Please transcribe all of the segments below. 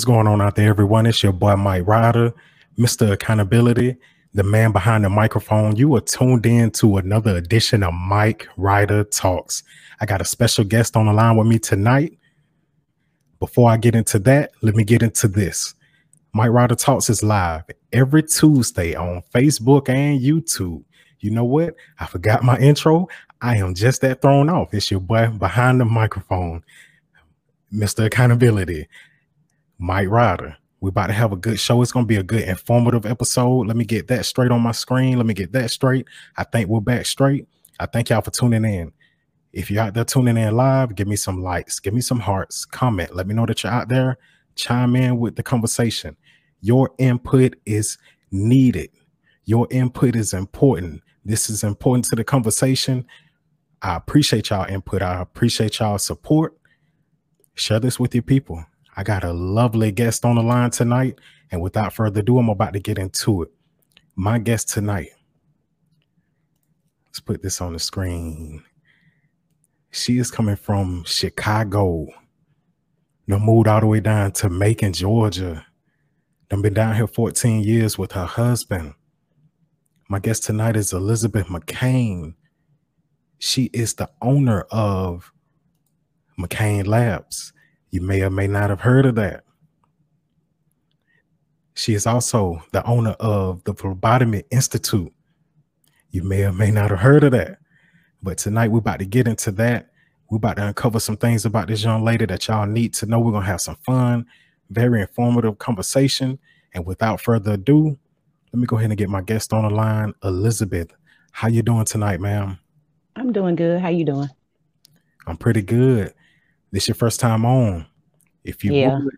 What's going on out there, everyone? It's your boy Mike Ryder, Mr. Accountability, the man behind the microphone. You are tuned in to another edition of Mike Ryder Talks. I got a special guest on the line with me tonight. Before I get into that, let me get into this. Mike Ryder Talks is live every Tuesday on Facebook and YouTube. You know what? I forgot my intro. I am just that thrown off. It's your boy behind the microphone, Mr. Accountability. Mike Ryder. We're about to have a good show. It's going to be a good informative episode. Let me get that straight on my screen. Let me get that straight. I think we're back straight. I thank y'all for tuning in. If you're out there tuning in live, give me some likes, give me some hearts, comment. Let me know that you're out there. Chime in with the conversation. Your input is needed. Your input is important. This is important to the conversation. I appreciate y'all input. I appreciate y'all support. Share this with your people. I got a lovely guest on the line tonight. And without further ado, I'm about to get into it. My guest tonight, let's put this on the screen. She is coming from Chicago. No moved all the way down to Macon, Georgia. Done been down here 14 years with her husband. My guest tonight is Elizabeth McCain. She is the owner of McCain Labs. You may or may not have heard of that. She is also the owner of the Phlebotomy Institute. You may or may not have heard of that. But tonight we're about to get into that. We're about to uncover some things about this young lady that y'all need to know. We're gonna have some fun, very informative conversation. And without further ado, let me go ahead and get my guest on the line, Elizabeth. How you doing tonight, ma'am? I'm doing good. How you doing? I'm pretty good. This is your first time on. If you Yeah. would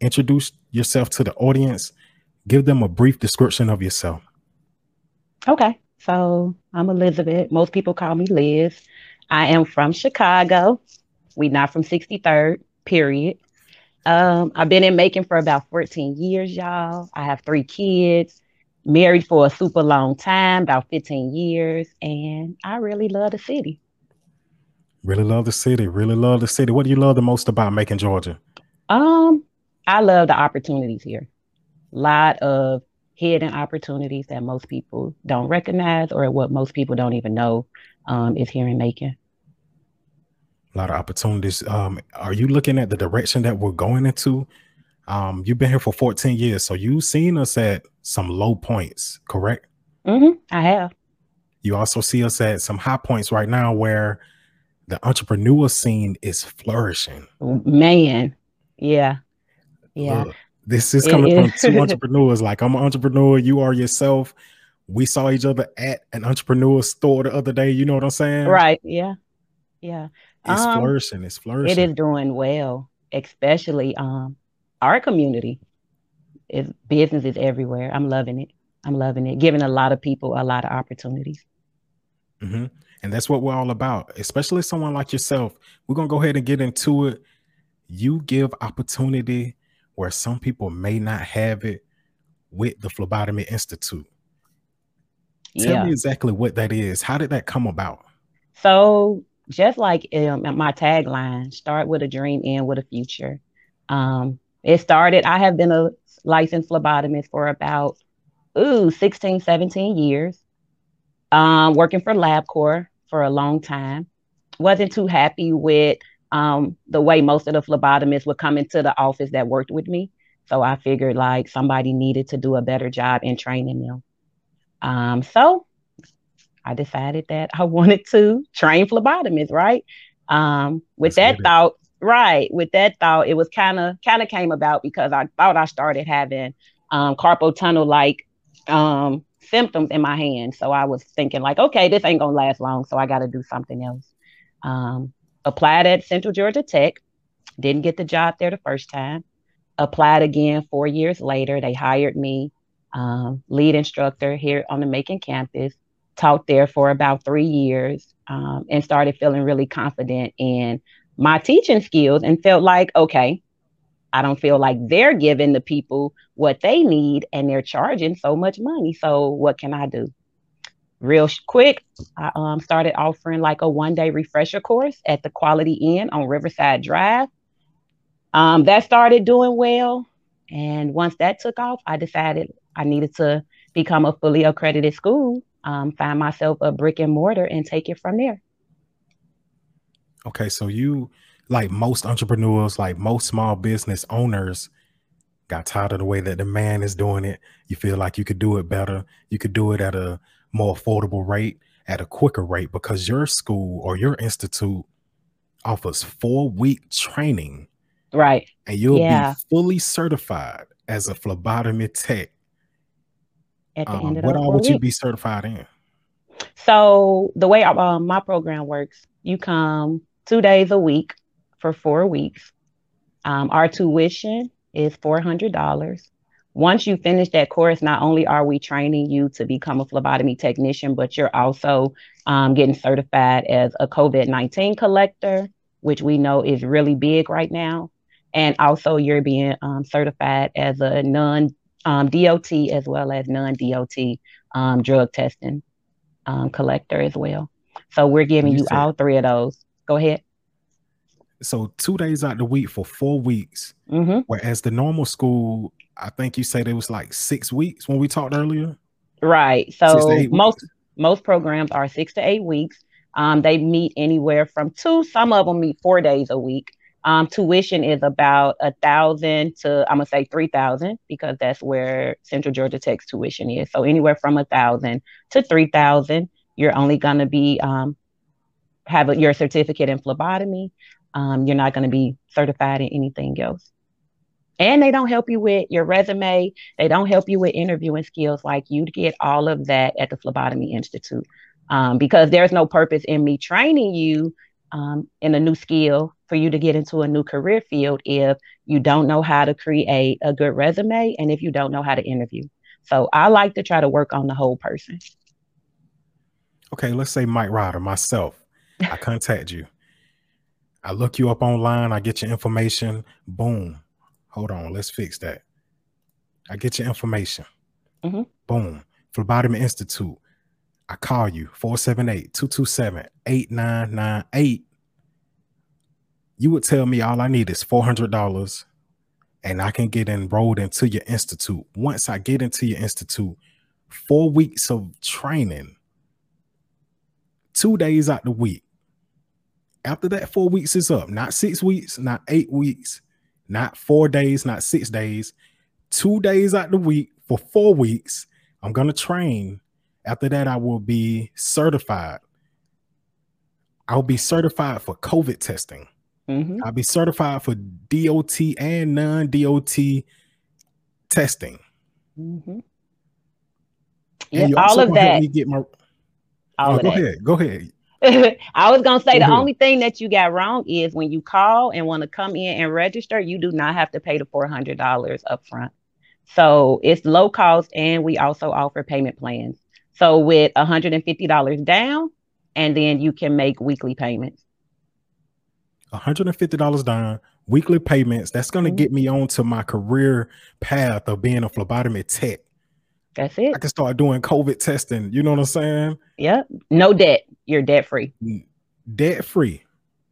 introduce yourself to the audience, give them a brief description of yourself. Okay. So I'm Elizabeth. Most people call me Liz. I am from Chicago. We not from 63rd, period. Um, I've been in Macon for about 14 years, y'all. I have three kids, married for a super long time, about 15 years, and I really love the city. Really love the city. Really love the city. What do you love the most about Macon, Georgia? Um, I love the opportunities here. A lot of hidden opportunities that most people don't recognize or what most people don't even know um, is here in Macon. A lot of opportunities. Um, are you looking at the direction that we're going into? Um, you've been here for 14 years, so you've seen us at some low points, correct? Mm-hmm, I have. You also see us at some high points right now where the entrepreneur scene is flourishing. Man, yeah, yeah. Look, this is It coming from is. two entrepreneurs. Like I'm an entrepreneur, you are yourself. We saw each other at an entrepreneur store the other day. You know what I'm saying? Right, yeah, yeah. It's Um, flourishing. It's flourishing. It is doing well, especially um our community. Is business is everywhere. I'm loving it. I'm loving it. Giving a lot of people a lot of opportunities. hmm And that's what we're all about, especially someone like yourself. We're going to go ahead and get into it. You give opportunity where some people may not have it with the Phlebotomy Institute. Tell Yeah. me exactly what that is. How did that come about? So just like um, my tagline, start with a dream, end with a future. Um, it started, I have been a licensed phlebotomist for about, ooh, 16, 17 years. Um, working for LabCorp for a long time. Wasn't too happy with um, the way most of the phlebotomists would come into the office that worked with me. So I figured like somebody needed to do a better job in training them. Um, so I decided that I wanted to train phlebotomists, right? Um, with Let's that thought, right, with that thought, it was kind of kind of came about because I thought I started having um, carpal tunnel like um, symptoms in my hand. So I was thinking like, okay, this ain't gonna last long, so I got to do something else. Um, applied at Central Georgia Tech, didn't get the job there the first time. Applied again four years later. They hired me, um, lead instructor here on the Macon campus taught there for about three years um, and started feeling really confident in my teaching skills and felt like, okay, I don't feel like they're giving the people what they need and they're charging so much money. So what can I do? Real quick, I um, started offering like a one day refresher course at the Quality Inn on Riverside Drive. um, that started doing well. And once that took off, I decided I needed to become a fully accredited school, um, find myself a brick and mortar, and take it from there. Okay, so you, like most entrepreneurs, like most small business owners, got tired of the way that the man is doing it. You feel like you could do it better. You could do it at a more affordable rate, at a quicker rate, because your school or your institute offers four week training. Right. And you'll yeah. be fully certified as a phlebotomy tech. At the um, end of what all would weeks. you be certified in? So the way um, my program works, you come two days a week for four weeks. Um, our tuition is $400. Once you finish that course, not only are we training you to become a phlebotomy technician, but you're also um, getting certified as a COVID 19 collector, which we know is really big right now. And also, you're being um, certified as a non um, DOT as well as non DOT um, drug testing um, collector as well. So, we're giving you, you all three of those. Go ahead so two days out the week for four weeks. Mm-hmm. Whereas the normal school, I think you said it was like six weeks when we talked earlier. Right. So most most programs are six to eight weeks. Um, they meet anywhere from two. Some of them meet four days a week. Um, tuition is about a thousand to I'm gonna say three thousand because that's where Central Georgia Tech's tuition is. So anywhere from a thousand to three thousand, you're only gonna be um, have a, your certificate in phlebotomy um, you're not going to be certified in anything else. And they don't help you with your resume. They don't help you with interviewing skills. Like you get all of that at the Phlebotomy Institute um, because there's no purpose in me training you um, in a new skill for you to get into a new career field if you don't know how to create a good resume and if you don't know how to interview. So I like to try to work on the whole person. Okay, let's say Mike Ryder, myself, I contact you. I look you up online, I get your information, boom. Hold on, let's fix that. I get your information. Mm-hmm. Boom. Phlebotomy Institute. I call you 478 227 8998. You would tell me all I need is $400 and I can get enrolled into your institute. Once I get into your institute, four weeks of training, two days out the week, after that four weeks is up, not six weeks, not eight weeks, not four days, not six days, two days out the week for four weeks, I'm going to train. After that, I will be certified. I'll be certified for COVID testing. Mm-hmm. I'll be certified for DOT and non DOT testing. Mm-hmm. Yeah, all of that. get my, all oh, go that. ahead. Go ahead. I was gonna say the Mhm. only thing that you got wrong is when you call and want to come in and register, you do not have to pay the four hundred dollars up front. So it's low cost, and we also offer payment plans. So with one hundred and fifty dollars down, and then you can make weekly payments. $150 down, weekly payments. That's going to Mhm. get me onto my career path of being a phlebotomy tech. That's it. I can start doing COVID testing. You know what I'm saying? Yep. No debt. You're debt free. Debt free.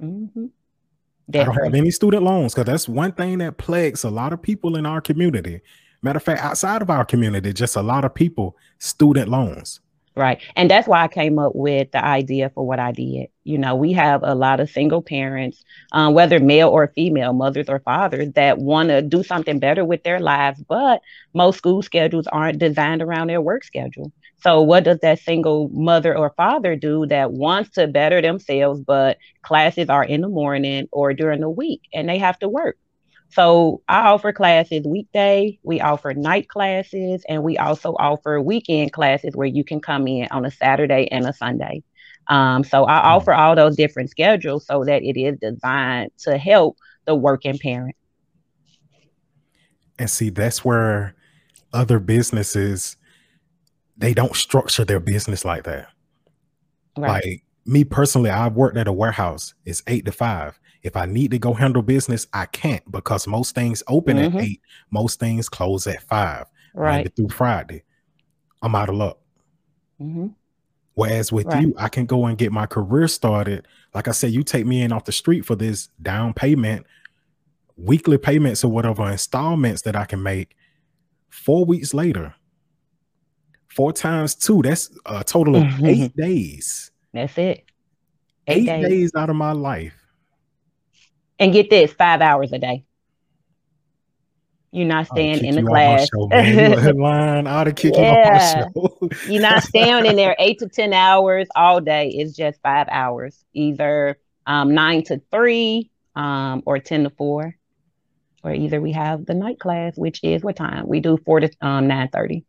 Mm-hmm. I don't have any student loans because that's one thing that plagues a lot of people in our community. Matter of fact, outside of our community, just a lot of people, student loans. Right. And that's why I came up with the idea for what I did. You know, we have a lot of single parents, um, whether male or female, mothers or fathers, that want to do something better with their lives, but most school schedules aren't designed around their work schedule. So, what does that single mother or father do that wants to better themselves, but classes are in the morning or during the week and they have to work? So I offer classes weekday, we offer night classes, and we also offer weekend classes where you can come in on a Saturday and a Sunday. Um, so I offer all those different schedules so that it is designed to help the working parent. And see, that's where other businesses they don't structure their business like that. Right. Like me personally, I've worked at a warehouse. It's eight to five. If I need to go handle business, I can't because most things open Mhm. at eight, most things close at five, right. Monday through Friday. I'm out of luck. hmm Whereas with Right. you, I can go and get my career started. Like I said, you take me in off the street for this down payment. weekly payments or whatever installments that I can make four weeks later. Four times two, that's a total of Mhm. eight days. That's it. Eight, days. days out of my life. And get this, five hours a day. You're not staying in the you off my class. show. You a headline. I'll kick you Yeah. off my show. You're not staying in there eight to ten hours all day. It's just five hours, either um, nine to three, um, or ten to four, or either we have the night class, which is what time we do four to um, nine thirty.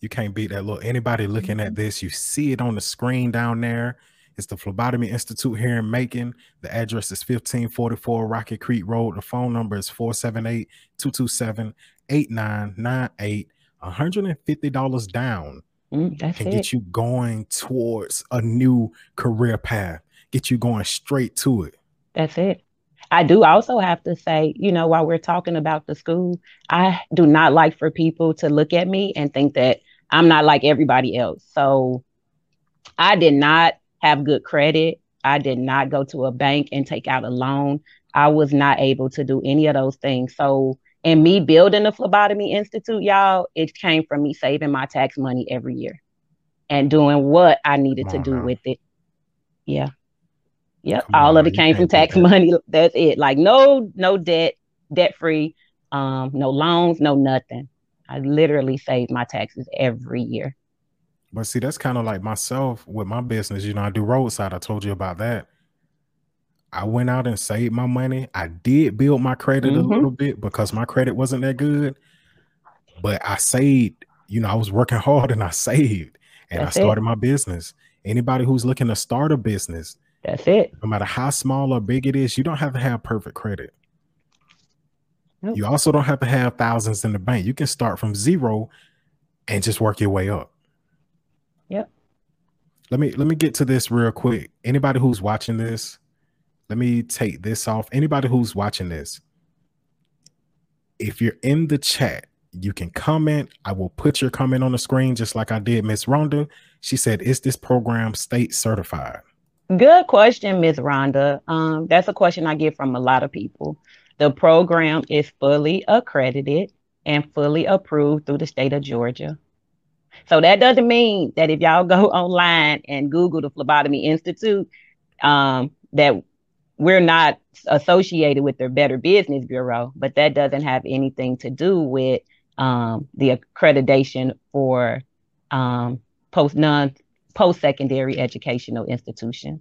You can't beat that. Look, anybody looking at this, you see it on the screen down there. It's the Phlebotomy Institute here in Macon. The address is 1544 Rocky Creek Road. The phone number is 478 227 8998. $150 down Mm, that's can it. get you going towards a new career path, get you going straight to it. That's it. I do also have to say, you know, while we're talking about the school, I do not like for people to look at me and think that I'm not like everybody else. So I did not have good credit. I did not go to a bank and take out a loan. I was not able to do any of those things. So, and me building the Phlebotomy Institute, y'all, it came from me saving my tax money every year and doing what I needed to do now. with it. Yeah. Yep. Come All on of it came from tax that. money. That's it. Like no, no debt, debt free, um, no loans, no nothing. I literally saved my taxes every year. But see, that's kind of like myself with my business. You know, I do roadside. I told you about that. I went out and saved my money. I did build my credit a Mhm. little bit because my credit wasn't that good. But I saved, you know, I was working hard and I saved and That's I it. started my business. Anybody who's looking to start a business, That's it. no matter how small or big it is, you don't have to have perfect credit. Nope. You also don't have to have thousands in the bank. You can start from zero and just work your way up. Let me let me get to this real quick. Anybody who's watching this, let me take this off. Anybody who's watching this, if you're in the chat, you can comment. I will put your comment on the screen just like I did Miss Rhonda. She said, "Is this program state certified?" Good question, Miss Rhonda. Um, that's a question I get from a lot of people. The program is fully accredited and fully approved through the state of Georgia. So that doesn't mean that if y'all go online and Google the Phlebotomy Institute, um, that we're not associated with the Better Business Bureau, but that doesn't have anything to do with um, the accreditation for um, post non post secondary educational institution.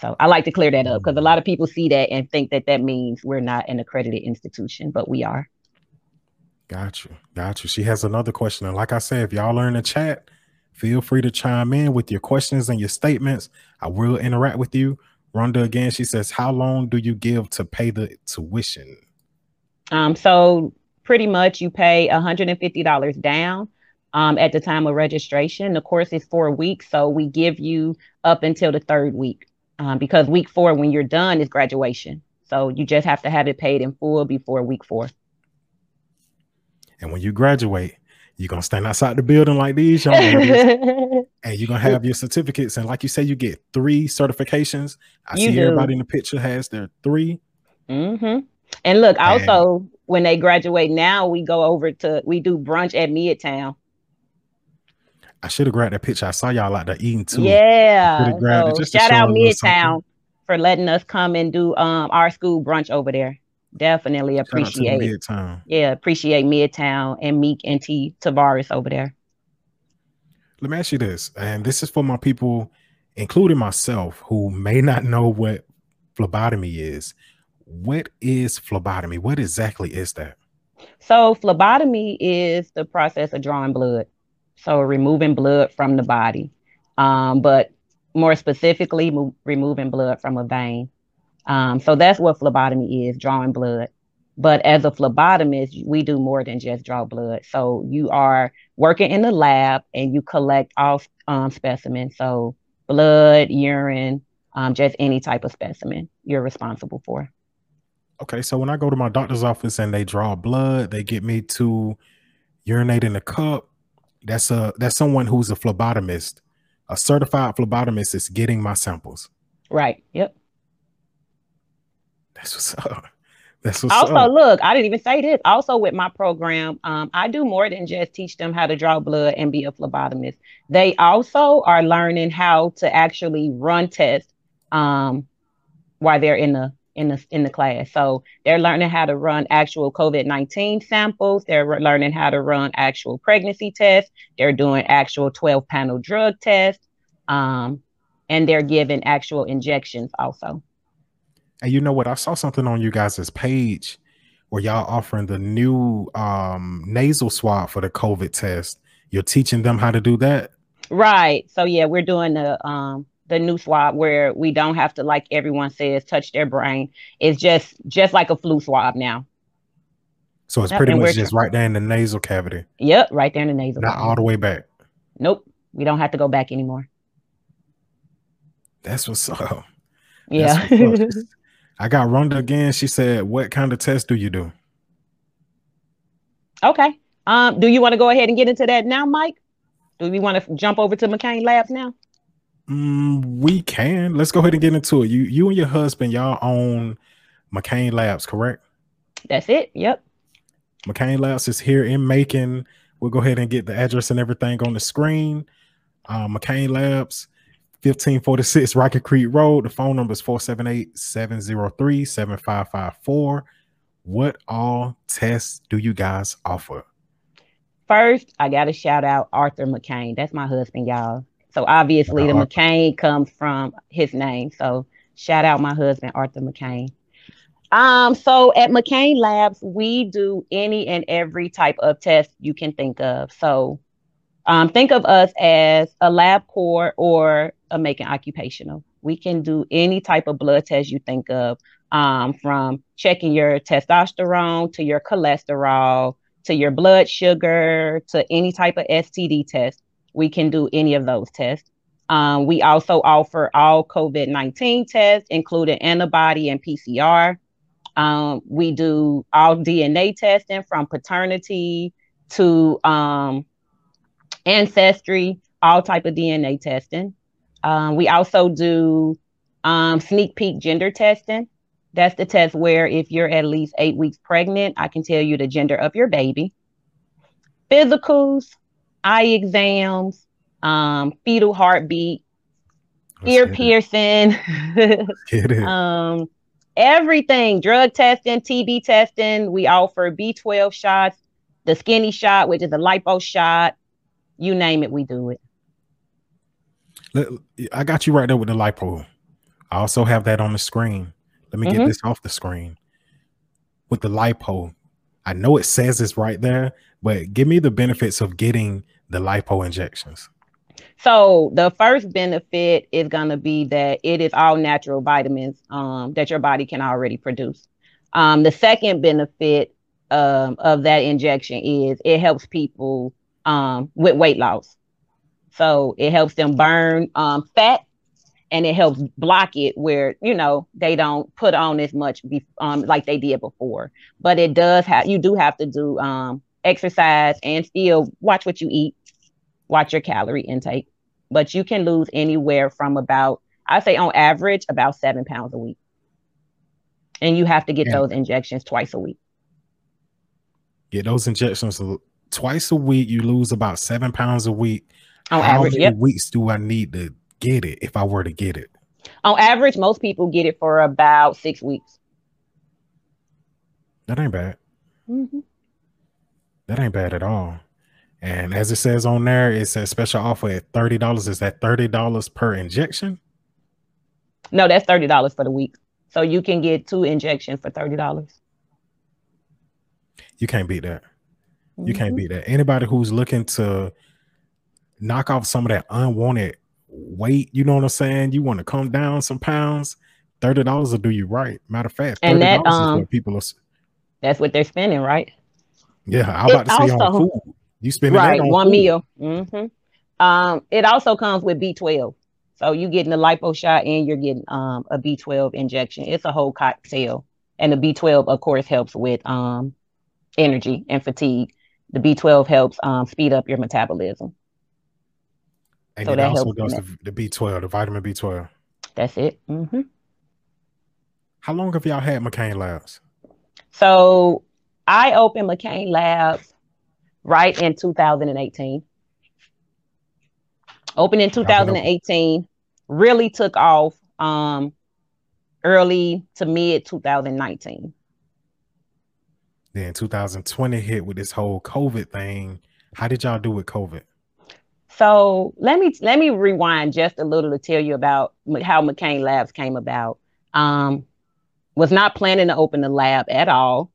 So I like to clear that up because a lot of people see that and think that that means we're not an accredited institution, but we are. Got you. Got you. She has another question. And like I said, if y'all are in the chat, feel free to chime in with your questions and your statements. I will interact with you. Rhonda again, she says, How long do you give to pay the tuition? Um, so pretty much you pay $150 down um, at the time of registration. The course is four weeks, so we give you up until the third week um, because week four, when you're done, is graduation. So you just have to have it paid in full before week four. And when you graduate, you're gonna stand outside the building like these young ladies, and you're gonna have your certificates. And like you say, you get three certifications. I You see do. everybody in the picture has their three. mm-hmm. And look, also when they graduate now, we go over to we do brunch at Midtown. I should have grabbed that picture. I saw y'all out there eating too. Yeah. Could've grabbed it So shout out a little something. Midtown for letting us come and do um our school brunch over there. Definitely Shout out to appreciate. Midtown. Yeah, appreciate Midtown and Meek and T Tavares over there. let me ask you this, and this is for my people, including myself, who may not know what phlebotomy is. What is phlebotomy? What exactly is that? So phlebotomy is the process of drawing blood. So removing blood from the body. Um, but more specifically, mo- removing blood from a vein. Um, so that's what phlebotomy is, drawing blood. But as a phlebotomist, we do more than just draw blood. So you are working in the lab and you collect all um, specimens. So blood, urine, um, just any type of specimen you're responsible for. Okay, so when I go to my doctor's office and they draw blood, they get me to urinate in a cup. That's a that's someone who's a phlebotomist. A certified phlebotomist is getting my samples. Right. Yep. That's what's up. That's what's also, up. look, I didn't even say this. Also, with my program, um, I do more than just teach them how to draw blood and be a phlebotomist. They also are learning how to actually run tests um, while they're in the in the in the class. So they're learning how to run actual COVID nineteen samples. They're re- learning how to run actual pregnancy tests. They're doing actual twelve panel drug tests, um, and they're giving actual injections also. And you know what? I saw something on you guys' page where y'all offering the new um, nasal swab for the COVID test. You're teaching them how to do that. Right. So yeah, we're doing the um the new swab where we don't have to like everyone says touch their brain. It's just just like a flu swab now. So it's pretty and much just right there in the nasal cavity, Yep, right there in the nasal. not cavity. all the way back. Nope. We don't have to go back anymore. That's what's up. Yeah. What's up. I got Rhonda again. She said, "What kind of test do you do?" okay. Um, do you want to go ahead and get into that now, Mike? Do we want to jump over to McCain Labs now? Mm, we can. Let's go ahead and get into it. You, you and your husband, y'all own McCain Labs, correct? That's it. Yep. McCain Labs is here in Macon. We'll go ahead and get the address and everything on the screen. Uh, McCain Labs, 1546 Rocky Creek Road. The phone number is 478 703 7554. What all tests do you guys offer? First, I got to shout out Arthur McCain. That's my husband, y'all. So obviously, the. McCain comes from his name. So shout out my husband, Arthur McCain. Um, so at McCain Labs, we do any and every type of test you can think of. So um, think of us as a LabCorp or a Macon Occupational. We can do any type of blood test you think of, um, from checking your testosterone to your cholesterol to your blood sugar to any type of STD test. We can do any of those tests. Um, we also offer all COVID 19 tests, including antibody and PCR. Um, we do all DNA testing from paternity to um, ancestry, all type of DNA testing. Um, we also do um, sneak peek gender testing. That's the test where if you're at least eight weeks pregnant, I can tell you the gender of your baby. Physicals, eye exams, um, fetal heartbeat, Let's ear piercing, um, everything, drug testing, TB testing. We offer B12 shots, the skinny shot, which is a lipo shot. You name it, we do it. I got you right there with the lipo. I also have that on the screen. Let me get Mhm. this off the screen. With the lipo, I know it says it's right there, but give me the benefits of getting the lipo injections. So the first benefit is going to be that it is all natural vitamins um, that your body can already produce. Um, the second benefit um, of that injection is it helps people um, with weight loss. So it helps them burn um, fat and it helps block it where you know they don't put on as much be- um, like they did before. But it does have you do have to do um, exercise and still watch what you eat watch your calorie intake. But you can lose anywhere from about, I say on average, about seven pounds a week. And you have to get Yeah. those injections twice a week. Get those injections twice a week. You lose about seven pounds a week. On How average, many yep. weeks do I need to get it if I were to get it? On average, most people get it for about six weeks. That ain't bad. Mhm. That ain't bad at all. And as it says on there, it says special offer at thirty dollars. Is that thirty dollars per injection? No, that's thirty dollars for the week. So you can get two injections for thirty dollars. You can't beat that. You Mm-hmm. can't beat that. Anybody who's looking to knock off some of that unwanted weight, you know what I'm saying? You want to come down some pounds, thirty dollars will do you right. Matter of fact, And that, um, what people are. That's what they're spending, right? Yeah, I'm about to say on food. You spend right, on one food. meal. hmm Um, it also comes with B12. So you're getting the lipo shot and you're getting um a B12 injection. It's a whole cocktail. And the B12, of course, helps with um energy and fatigue. The B12 helps um speed up your metabolism. And So it that also does the, the B12, the vitamin B12. That's it. Mm-hmm. How long have y'all had McCain Labs? So I opened McCain Labs right in 2018. Opened in 2018, really took off um, early to mid 2019. Then 2020 hit with this whole COVID thing. How did y'all do with COVID? So let me let me rewind just a little to tell you about how McCain Labs came about. Um, was not planning to open the lab at all.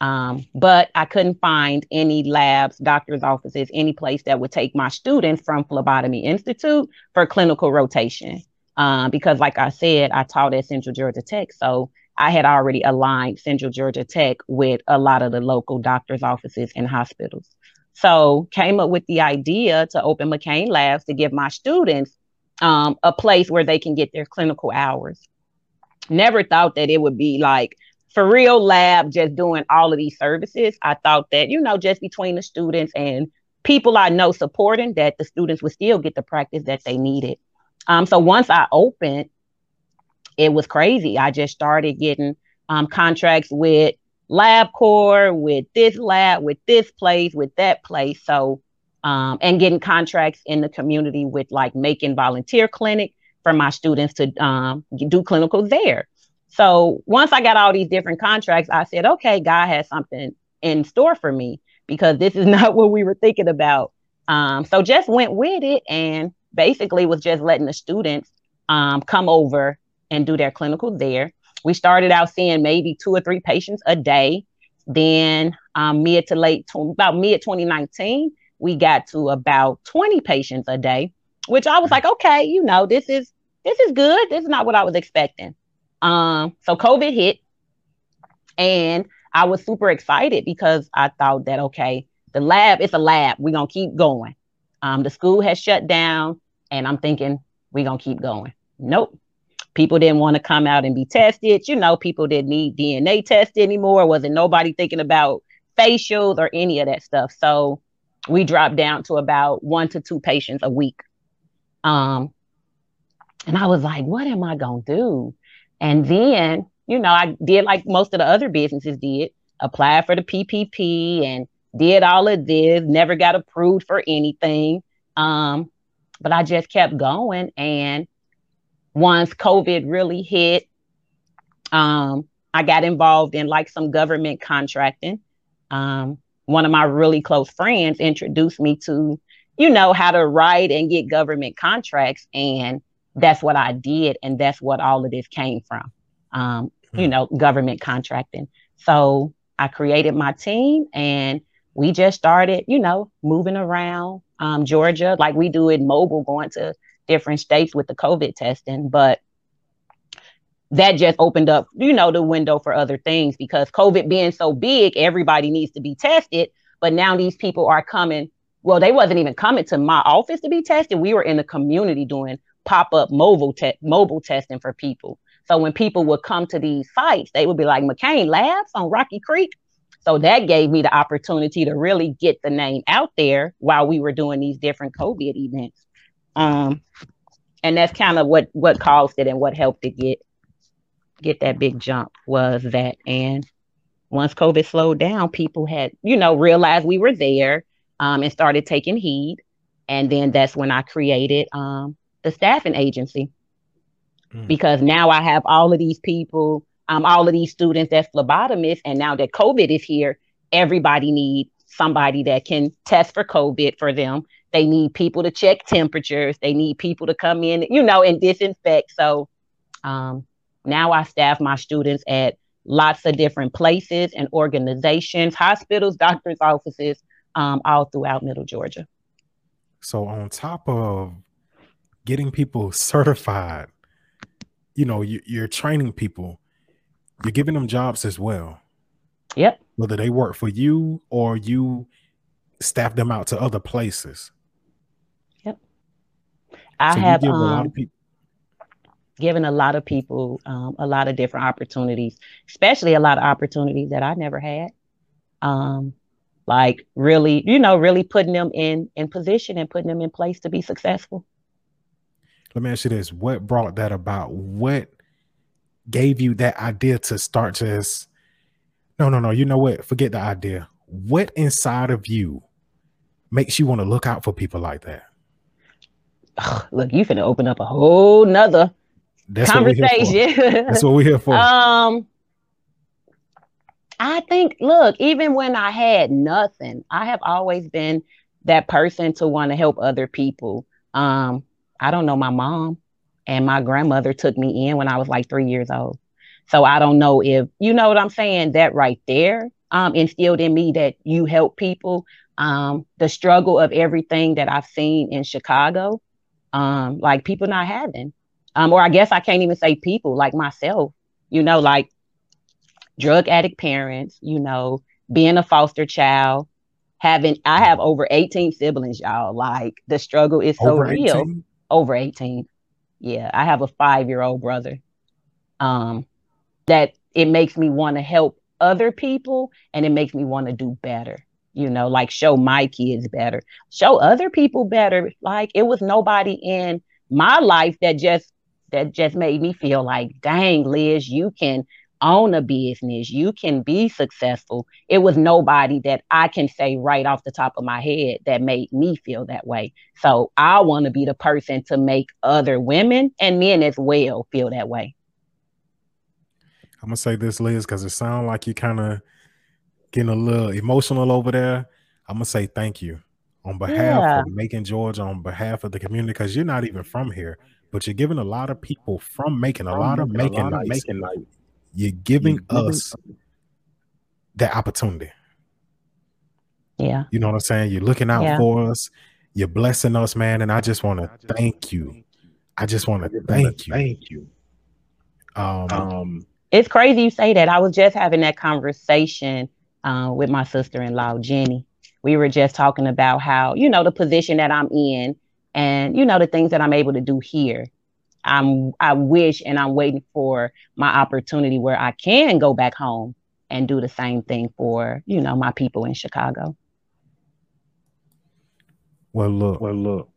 Um, but I couldn't find any labs, doctor's offices, any place that would take my students from Phlebotomy Institute for clinical rotation. Um, because, like I said, I taught at Central Georgia Tech. So I had already aligned Central Georgia Tech with a lot of the local doctor's offices and hospitals. So came up with the idea to open McCain Labs to give my students um, a place where they can get their clinical hours. Never thought that it would be like for real lab just doing all of these services. I thought that, you know, just between the students and people I know supporting that the students would still get the practice that they needed. Um, so once I opened, it was crazy. I just started getting um, contracts with LabCorp, with this lab, with this place, with that place. So, um, and getting contracts in the community with like Macon Volunteer Clinic for my students to um, do clinicals there. So once I got all these different contracts, I said, okay, God has something in store for me because this is not what we were thinking about. Um, so just went with it and basically was just letting the students um, come over and do their clinical there. We started out seeing maybe two or three patients a day. Then um, mid to late, about mid 2019, we got to about 20 patients a day, which I was like, okay, you know, this is this is good. This is not what I was expecting. Um, so COVID hit, and I was super excited because I thought that okay, the lab it's a lab. We're gonna keep going. Um, the school has shut down, and I'm thinking we're gonna keep going. Nope. People didn't want to come out and be tested. You know, people didn't need DNA tested anymore. Wasn't nobody thinking about facials or any of that stuff. So we dropped down to about one to two patients a week. Um, and I was like, what am I gonna do? And then, you know, I did like most of the other businesses did, applied for the PPP and did all of this, never got approved for anything. Um, but I just kept going. And once COVID really hit, um, I got involved in like some government contracting. Um, one of my really close friends introduced me to, you know, how to write and get government contracts. And that's what I did. And that's what all of this came from, um, mm-hmm. you hmm. know, government contracting. So I created my team and we just started, you know, moving around um, Georgia like we do in mobile, going to different states with the COVID testing. But that just opened up, you know, the window for other things because COVID being so big, everybody needs to be tested. But now these people are coming. Well, they wasn't even coming to my office to be tested. We were in the community doing pop up mobile te- mobile testing for people. So when people would come to these sites, they would be like McCain Labs on Rocky Creek. So that gave me the opportunity to really get the name out there while we were doing these different COVID events. Um, and that's kind of what what caused it and what helped it get get that big jump was that. And once COVID slowed down, people had you know realized we were there um, and started taking heed. And then that's when I created um, the staffing agency mm. because now I have all of these people, um, all of these students that's phlebotomists, and now that COVID is here, everybody needs somebody that can test for COVID for them. They need people to check temperatures. They need people to come in, you know, and disinfect. So um, now I staff my students at lots of different places and organizations, hospitals, doctors' offices, um, all throughout Middle Georgia. So on top of getting people certified. You know, you, you're training people, you're giving them jobs as well. Yep. Whether they work for you or you staff them out to other places. I so have um, given a lot of people um, a lot of different opportunities, especially a lot of opportunities that I never had. Um, like really, you know, really putting them in in position and putting them in place to be successful let me ask you this what brought that about what gave you that idea to start just No, no, no. You know what? Forget the idea. What inside of you makes you want to look out for people like that? Ugh, look, you finna open up a whole nother That's what we're here for. conversation. That's what we're here for. um, I think, look, even when I had nothing, I have always been that person to want to help other people. Um, I don't know my mom and my grandmother took me in when I was like three years old. So I don't know if you know what I'm saying. That right there um, instilled in me that you help people. Um, the struggle of everything that I've seen in Chicago, um, like people not having, um, or I guess I can't even say people like myself. You know, like drug addict parents. You know, being a foster child, having I have over 18 siblings, y'all. Like the struggle is so Over real. 18? Over 18. Yeah, I have a five year old brother. Um, that it makes me want to help other people and it makes me want to do better. You know, like show my kids better, show other people better. Like it was nobody in my life that just that just made me feel like, dang, Liz, you can own a business, you can be successful. It was nobody that I can say right off the top of my head that made me feel that way. So I want to be the person to make other women and men as well feel that way. I'm gonna say this, Liz, because it sounds like you kind of getting a little emotional over there. I'm gonna say thank you on behalf Yeah. of Macon, Georgia, on behalf of the community, because you're not even from here, but you're giving a lot of people from Macon, a lot of Maconites. You're giving us that opportunity. Yeah. You know what I'm saying? You're looking out Yeah. for us. You're blessing us, man. And I just want to thank you. I just want to thank you. Thank you. Um, Um, It's crazy you say that. I was just having that conversation uh, with my sister-in-law, Jenny. We were just talking about how, you know, the position that I'm in and, you know, the things that I'm able to do here. I'm I wish and I'm waiting for my opportunity where I can go back home and do the same thing for, you know, my people in Chicago. well, look, well, look,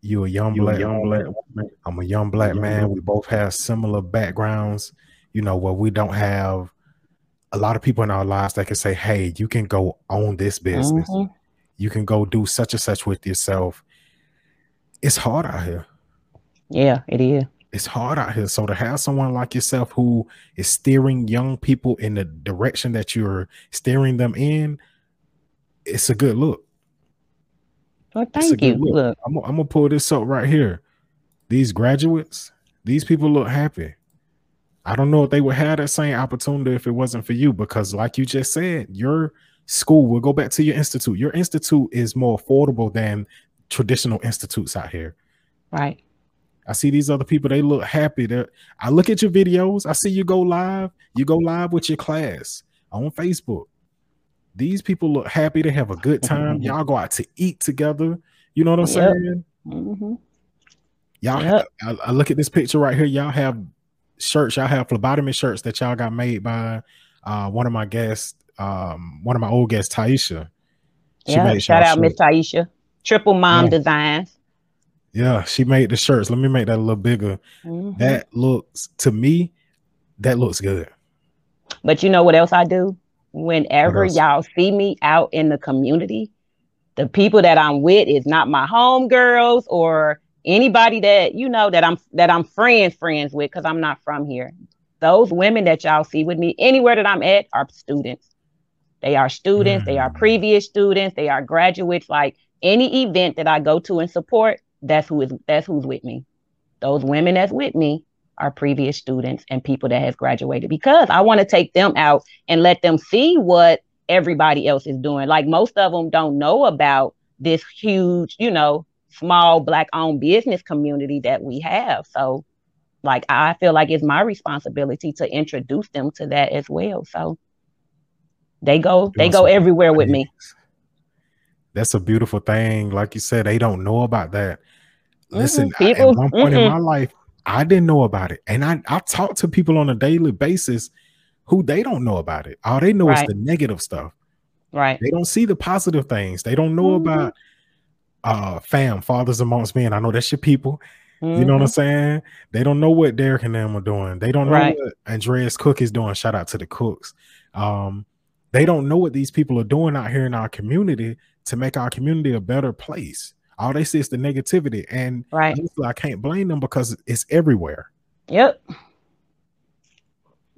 you a young you a black young black woman. I'm a young black young man. black We both have similar backgrounds, you know, where we don't have a lot of people in our lives that can say, Hey, you can go own this business. Mhm. You can go do such and such with yourself. It's hard out here. Yeah, it is. It's hard out here. So to have someone like yourself who is steering young people in the direction that you're steering them in, it's a good look. Well, thank you. look. Look, I'm, I'm gonna pull this up right here. These graduates, these people look happy. I don't know if they would have that same opportunity if it wasn't for you, because like you just said, your school, we'll go back to your institute. Your institute is more affordable than traditional institutes out here. right. I see these other people, they look happy. They're, I look at your videos, I see you go live, you go live with your class on Facebook. These people look happy, they have a good time. Y'all go out to eat together. You know what I'm Yep. saying? hmm Y'all, Yep. I, I look at this picture right here. Y'all have shirts. Y'all have phlebotomy shirts that y'all got made by uh, one of my guests, um, one of my old guests, Taisha. She Yeah. made Shout out Miss. Taisha. Triple Mom Yeah. Designs. Yeah, she made the shirts. Let me make that a little bigger. Mhm. That looks to me, that looks good. But you know what else I do? Whenever y'all see me out in the community, the people that I'm with is not my homegirls or anybody that you know that I'm that I'm friends friends with because I'm not from here. Those women that y'all see with me anywhere that I'm at are students. They are students, they are Mm. previous students, they are graduates. Like any event that I go to and support, that's who is that's who's with me. Those women that's with me are previous students and people that has graduated because I want to take them out and let them see what everybody else is doing. Like most of them don't know about this huge, you know, small black owned business community that we have. So like I feel like it's my responsibility to introduce them to that as well. So they go they go everywhere with me. That's a beautiful thing. Like you said, they don't know about that. Listen, Mm-mm, I- at one point in mm-mm. my life, I didn't know about it. And I, I talk to people on a daily basis who they don't know about it. All they know is the negative stuff. Right. They don't see the positive things. They don't know Mhm. about uh fam, fathers amongst men. I know that's your people. You know what I'm Mhm. saying? They don't know what Derek and them are doing. They don't know Right. what Andreas Cook is doing. Shout out to the cooks. Um, they don't know what these people are doing out here in our community to make our community a better place. All they see is the negativity, and Right. I can't blame them because it's everywhere. Yep.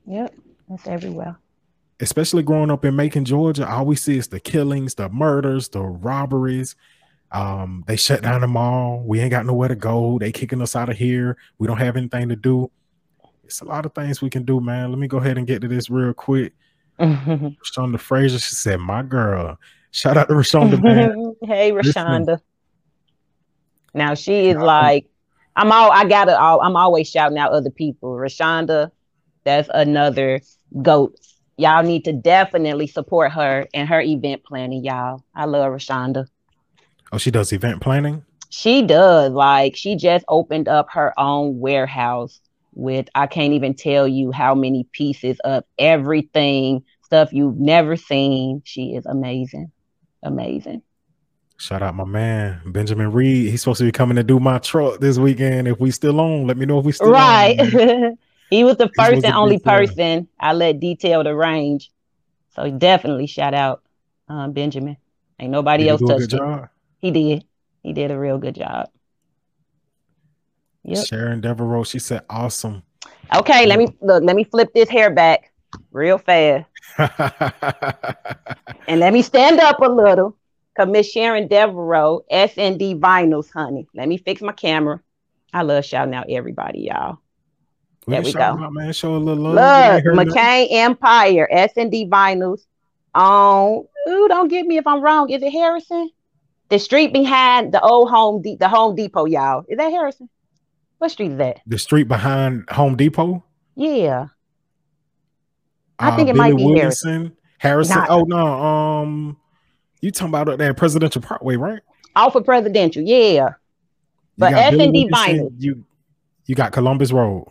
Yep. It's everywhere. especially growing up in Macon, Georgia, all we see is the killings, the murders, the robberies. Um, they shut down the mall. We ain't got nowhere to go. They kicking us out of here. We don't have anything to do. It's a lot of things we can do, man. Let me go ahead and get to this real quick. Rashonda Fraser, she said, "My girl." Shout out to Rashonda, man. hey, Listen. Rashonda. Now she is like, I'm all I gotta all I'm always shouting out other people. Rashonda, that's another goat. Y'all need to definitely support her and her event planning, y'all. I love Rashonda. Oh, she does event planning. She does. Like she just opened up her own warehouse with I can't even tell you how many pieces of everything, stuff you've never seen. She is amazing. Amazing. Shout out my man Benjamin Reed. He's supposed to be coming to do my truck this weekend. If we still on, let me know if we still right. on. he was the first and only person I let detail the range. So definitely shout out um, Benjamin. Ain't nobody Did else touched it. He did. He did a real good job. Yep. Sharon Devereaux, she said, "Awesome." Okay, let me look. Let me flip this hair back real fast. And let me stand up a little. Cause Miss Sharon Devereaux, SND Vinyls, honey. Let me fix my camera. I love shouting out everybody, y'all. There we him go. out, man. Show a little love. Look, You ain't heard McCain Empire, SND Vinyls. On ooh, don't get me if I'm wrong. Is it Harrison? The street behind the old home, De- the Home Depot, y'all. Is that Harrison? What street is that? the street behind Home Depot. Yeah, I think it might be Harrison. Harrison. Not- Oh no, um, you talking about that Presidential Parkway, right? off of Presidential. Yeah, But Billy S&D Wilkinson, Vinyl. You you got Columbus Road.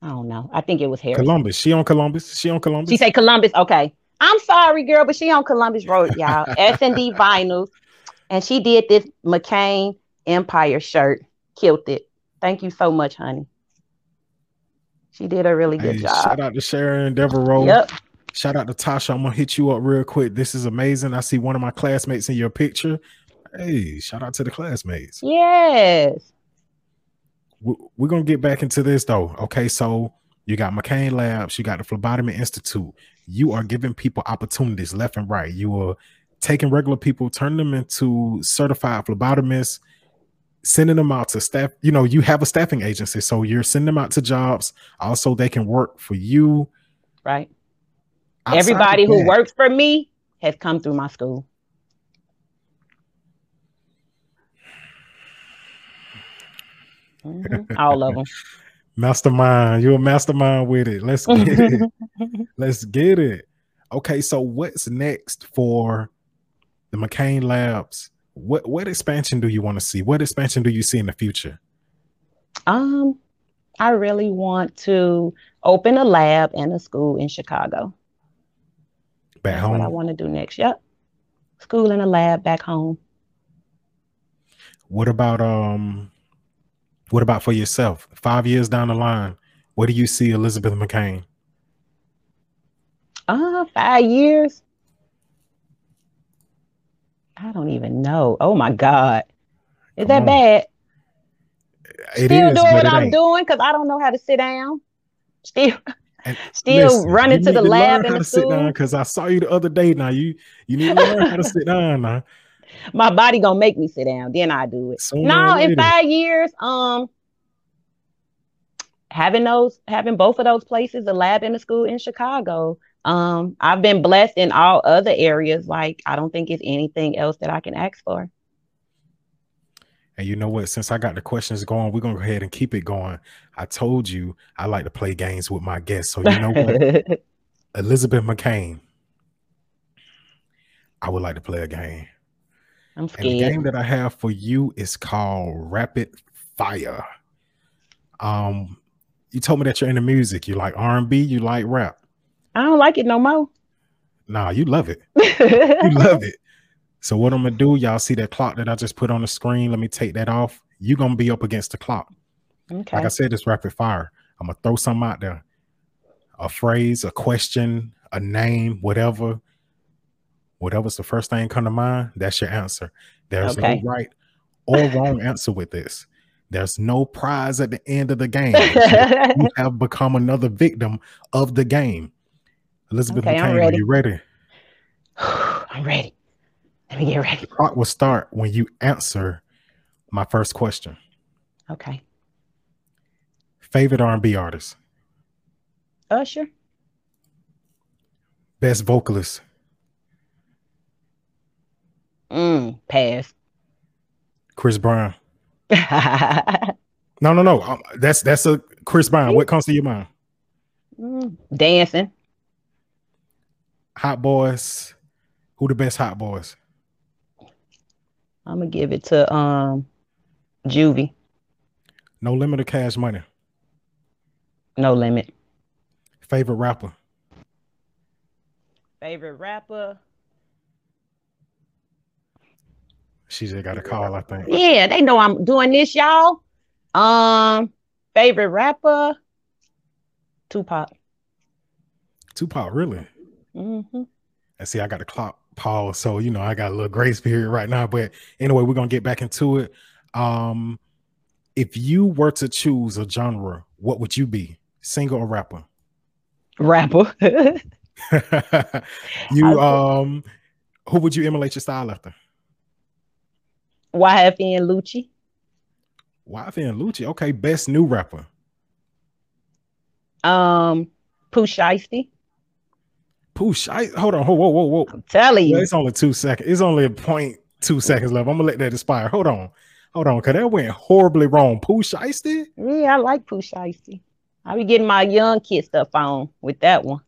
I don't know. I think it was Harrison. Columbus. She on Columbus. She on Columbus. She say Columbus. Okay. I'm sorry, girl, but she on Columbus Road, y'all. S and D vinyls. And she did this McCain Empire shirt. Killed it. Thank you so much, honey. She did a really good Hey, job. shout out to Sharon Devereaux. Yep. Shout out to Tasha. I'm gonna hit you up real quick. This is amazing. I see one of my classmates in your picture. Hey, shout out to the classmates. Yes. we- we're gonna get back into this though. Okay, so you got McCain Labs, you got the Phlebotomy Institute. You are giving people opportunities left and right. You are taking regular people, turning them into certified phlebotomists, sending them out to staff. You know, you have a staffing agency, so you're sending them out to jobs. Also, they can work for you. Right. Outside Everybody who works for me has come through my school. Mhm. All of them. Mastermind, you're a mastermind with it. Let's get it. Let's get it. Okay, so what's next for the McCain Labs? What what expansion do you want to see? What expansion do you see in the future? Um, I really want to open a lab and a school in Chicago. Back That's what I want to do next. Yep. School and a lab back home. What about um what about for yourself? Five years down the line, where do you see Elizabeth McCain? Uh, five years. I don't even know. Oh my God. Is Come that on. bad? It Still is, doing what I'm ain't. doing because I don't know how to sit down. Still, And still Listen, running to the lab learn in how the to sit down because I saw you the other day. Now you you need to learn how to sit down now. My body gonna make me sit down. Then I do it. Sooner No, in five years, um, having those, having both of those places, the lab and the school in Chicago. Um, I've been blessed in all other areas. Like I don't think it's anything else that I can ask for. And you know what? Since I got the questions going, we're gonna go ahead and keep it going. I told you I like to play games with my guests. So you know what? Elizabeth McCain. I would like to play a game. I'm And the scared. game that I have for you is called Rapid Fire. Um, you told me that you're into music. You like R&B, you like rap. I don't like it no more. Nah, you love it. You love it. So what I'm gonna do, y'all see that clock that I just put on the screen? Let me take that off. You're gonna be up against the clock. okay. Like I said, it's rapid fire. I'm gonna throw something out there. A phrase, a question, a name, whatever, whatever's the first thing come to mind, that's your answer. There's okay. no right or wrong answer with this. There's no prize at the end of the game. you have become another victim of the game. Elizabeth okay, McCain, are you ready? I'm ready. Let me get ready. The clock will start when you answer my first question. Okay. Favorite R&B artist? Usher. Best vocalist? Mm, pass. Chris Brown. no, no, no. Um, that's that's a Chris Brown. What comes to your mind? Mm, dancing. Hot boys. Who the best hot boys? I'm gonna give it to um Juvie. No limit of cash money. No limit. Favorite rapper. Favorite rapper. She just got a call, I think. Yeah, they know I'm doing this, y'all. Um, favorite rapper, Tupac. Tupac, really? Mm-hmm. And see, I got a clock pause, so you know I got a little grace period right now. But anyway, we're gonna get back into it. Um, if you were to choose a genre, what would you be? Singer or rapper? Rapper. you um, who would you emulate your style after? YFN and Lucci. YFN and Lucci. Okay, best new rapper. Um, Pooh Shiesty. Pooh Shiesty. Hold on. Whoa, whoa, whoa, whoa. I'm telling you. it's only two seconds. It's only a point two seconds left. I'm gonna let that expire. Hold on. Hold on, cause that went horribly wrong. Pooh Shiesty? Yeah, I like Pooh Shiesty. I be getting my young kid stuff on with that one.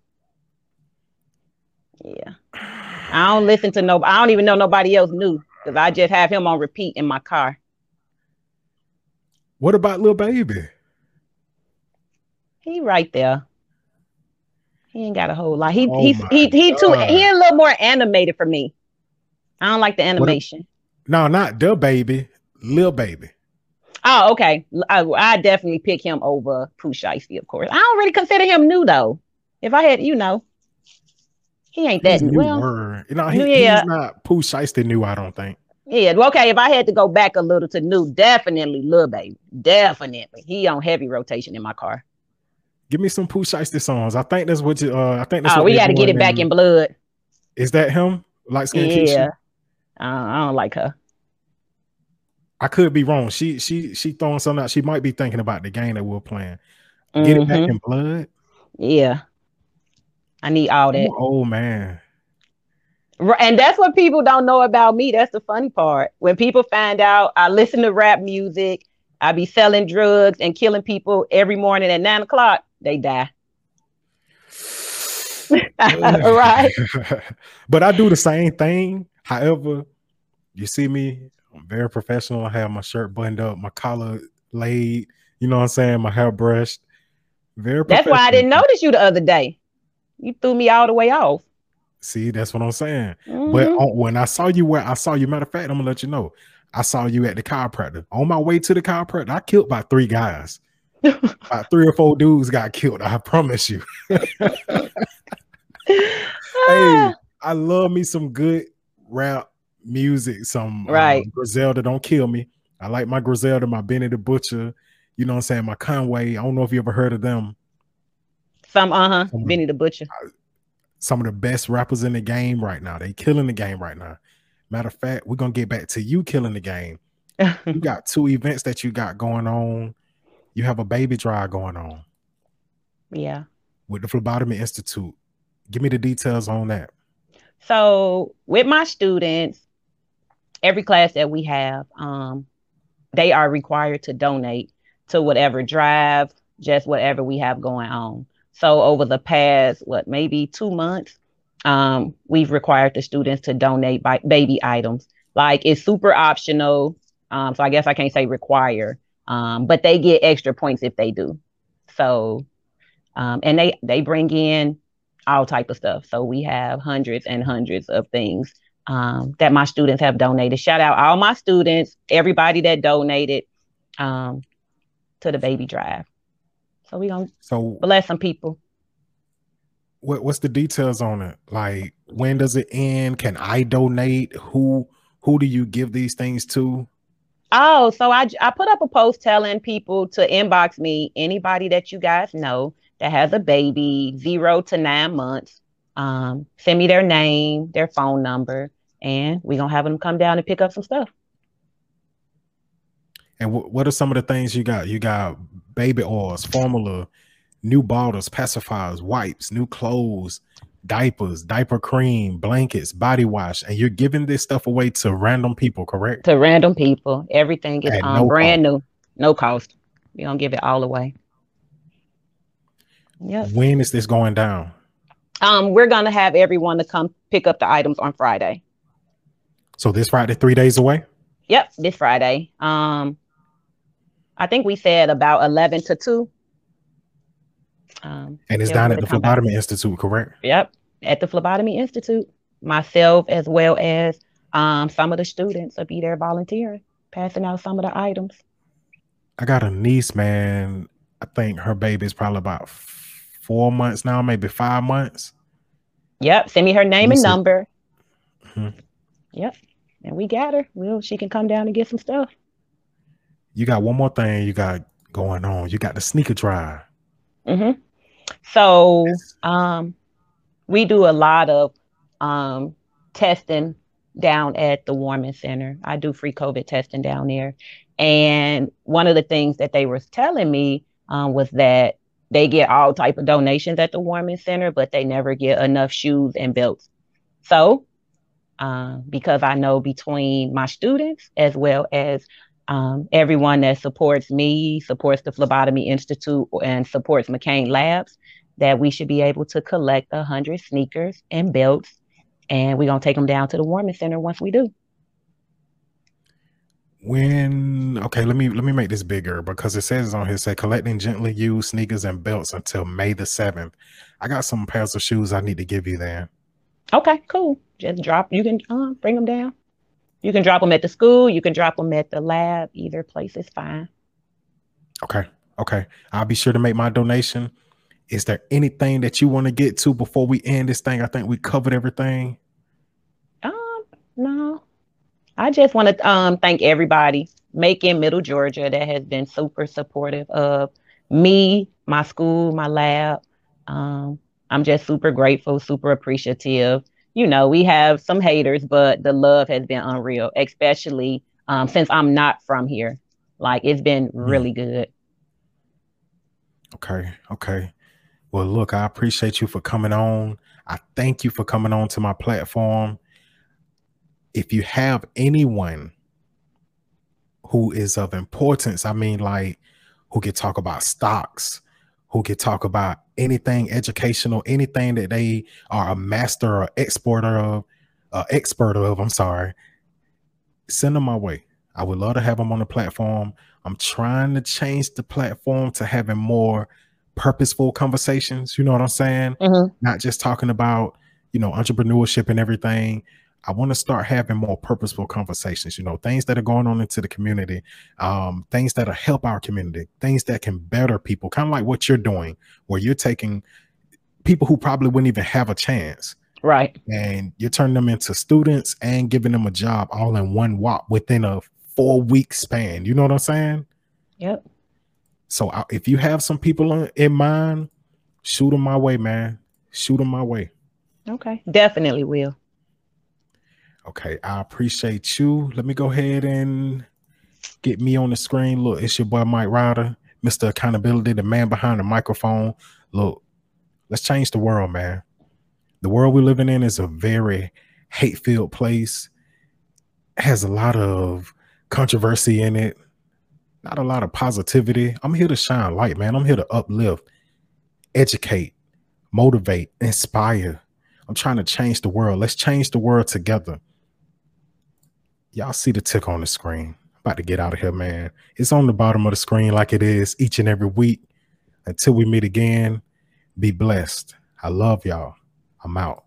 Yeah. I don't listen to no I don't even know nobody else knew because I just have him on repeat in my car. What about Lil Baby? He right there. He ain't got a whole lot. He oh he's he he too he a little more animated for me. I don't like the animation. no, not the baby, Lil Baby. Oh, okay. I, I definitely pick him over Pooh Shiesty, of course. I don't really consider him new though. If I had, you know, he ain't that new. Well, word. You know, he, yeah. he's not Pooh Shiesty new, I don't think. Yeah, okay. If I had to go back a little to new, definitely Lil Baby. Definitely. He on heavy rotation in my car. Give me some Pooh Shiesty songs. I think that's what you uh I think that's oh, we gotta get it back in blood. Is that him? Like skin Yeah. Uh, I don't like her. I could be wrong. She she she throwing something out. She might be thinking about the game that we're playing. Get mm-hmm. it back mm-hmm. in blood. Yeah. I need all that. Oh man. And that's what people don't know about me. That's the funny part. When people find out I listen to rap music, I be selling drugs and killing people every morning at nine o'clock, they die. right. but I do the same thing. However, you see me, I'm very professional. I have my shirt buttoned up, my collar laid, you know what I'm saying, my hair brushed. Very That's why I didn't notice you the other day. You threw me all the way off. See, that's what I'm saying. Mm-hmm. But on, when I saw you where I saw you, matter of fact, I'm gonna let you know. I saw you at the chiropractor. On my way to the chiropractor, I killed by three guys. About three or four dudes got killed. I promise you. hey, I love me some good rap music. Some um, right um, Griselda, don't kill me. I like my Griselda, my Benny the Butcher. You know what I'm saying? My Conway. I don't know if you ever heard of them. Some uh huh. Benny the Butcher. Some of the best rappers in the game right now. They killing the game right now. Matter of fact, we're gonna get back to you killing the game. you got two events that you got going on. You have a baby drive going on. Yeah. With the Phlebotomy Institute. Give me the details on that. So with my students, every class that we have, um, they are required to donate to whatever drive, just whatever we have going on. So over the past, what, maybe two months, um, we've required the students to donate by baby items. Like it's super optional. Um, so I guess I can't say require, um, but they get extra points if they do. So, um, and they they bring in all type of stuff. So we have hundreds and hundreds of things um, that my students have donated. Shout out all my students, everybody that donated um, to the baby drive. So we gonna so bless some people. What what's the details on it? Like when does it end? Can I donate? Who who do you give these things to? Oh, so I I put up a post telling people to inbox me anybody that you guys know that has a baby zero to nine months. Um, send me their name, their phone number, and we're gonna have them come down and pick up some stuff. And w- what are some of the things you got? You got baby oils, formula, new bottles, pacifiers, wipes, new clothes, diapers, diaper cream, blankets, body wash, and you're giving this stuff away to random people, correct? To random people. Everything is um, no brand cost. new, no cost. We're gonna give it all away. Yep. When is this going down? Um, we're gonna have everyone to come pick up the items on Friday. So this Friday, three days away? Yep, this Friday. Um, I think we said about 11 to 2. Um, and it's down at the Phlebotomy Institute, correct? Yep, at the Phlebotomy Institute. Myself, as well as um, some of the students, will be there volunteering, passing out some of the items. I got a niece, man. I think her baby is probably about four months now, maybe five months. Yep. Send me her name and number. Mm-hmm. Yep. And we got her. Well, she can come down and get some stuff you got one more thing you got going on. You got the sneaker drive. Mm-hmm. So um, we do a lot of um, testing down at the Warming Center. I do free COVID testing down there. And one of the things that they were telling me um, was that they get all type of donations at the Warming Center, but they never get enough shoes and belts. So, uh, because I know between my students as well as um, everyone that supports me, supports the Phlebotomy Institute, and supports McCain Labs, that we should be able to collect 100 sneakers and belts. And we're going to take them down to the warming center once we do. When okay, let me let me make this bigger because it says on here say collecting gently used sneakers and belts until May the seventh. I got some pairs of shoes I need to give you there. Okay, cool. Just drop. You can uh, bring them down. You can drop them at the school. You can drop them at the lab. Either place is fine. Okay. Okay. I'll be sure to make my donation. Is there anything that you want to get to before we end this thing? I think we covered everything. Um, no. I just want to um thank everybody, making Middle Georgia, that has been super supportive of me, my school, my lab. Um, I'm just super grateful, super appreciative you know, we have some haters, but the love has been unreal, especially um, since I'm not from here. Like it's been hmm. really good. Okay. Okay. Well, look, I appreciate you for coming on. I thank you for coming on to my platform. If you have anyone who is of importance, I mean, like who can talk about stocks, who can talk about anything educational, anything that they are a master or exporter of, uh, expert of. I'm sorry. Send them my way. I would love to have them on the platform. I'm trying to change the platform to having more purposeful conversations. You know what I'm saying? Mm-hmm. Not just talking about, you know, entrepreneurship and everything, I want to start having more purposeful conversations, you know, things that are going on into the community, um, things that'll help our community, things that can better people, kind of like what you're doing, where you're taking people who probably wouldn't even have a chance. Right. And you're turning them into students and giving them a job all in one walk within a four week span. You know what I'm saying? Yep. So uh, if you have some people in mind, shoot them my way, man. Shoot them my way. Okay. Definitely will. Okay, I appreciate you. Let me go ahead and get me on the screen. Look, it's your boy Mike Ryder, Mr. Accountability, the man behind the microphone. Look, let's change the world, man. The world we're living in is a very hate-filled place. has a lot of controversy in it, not a lot of positivity. I'm here to shine light, man. I'm here to uplift, educate, motivate, inspire. I'm trying to change the world. Let's change the world together y'all see the tick on the screen. about to get out of here, man. It's on the bottom of the screen like it is each and every week. Until we meet again, be blessed. I love y'all. I'm out.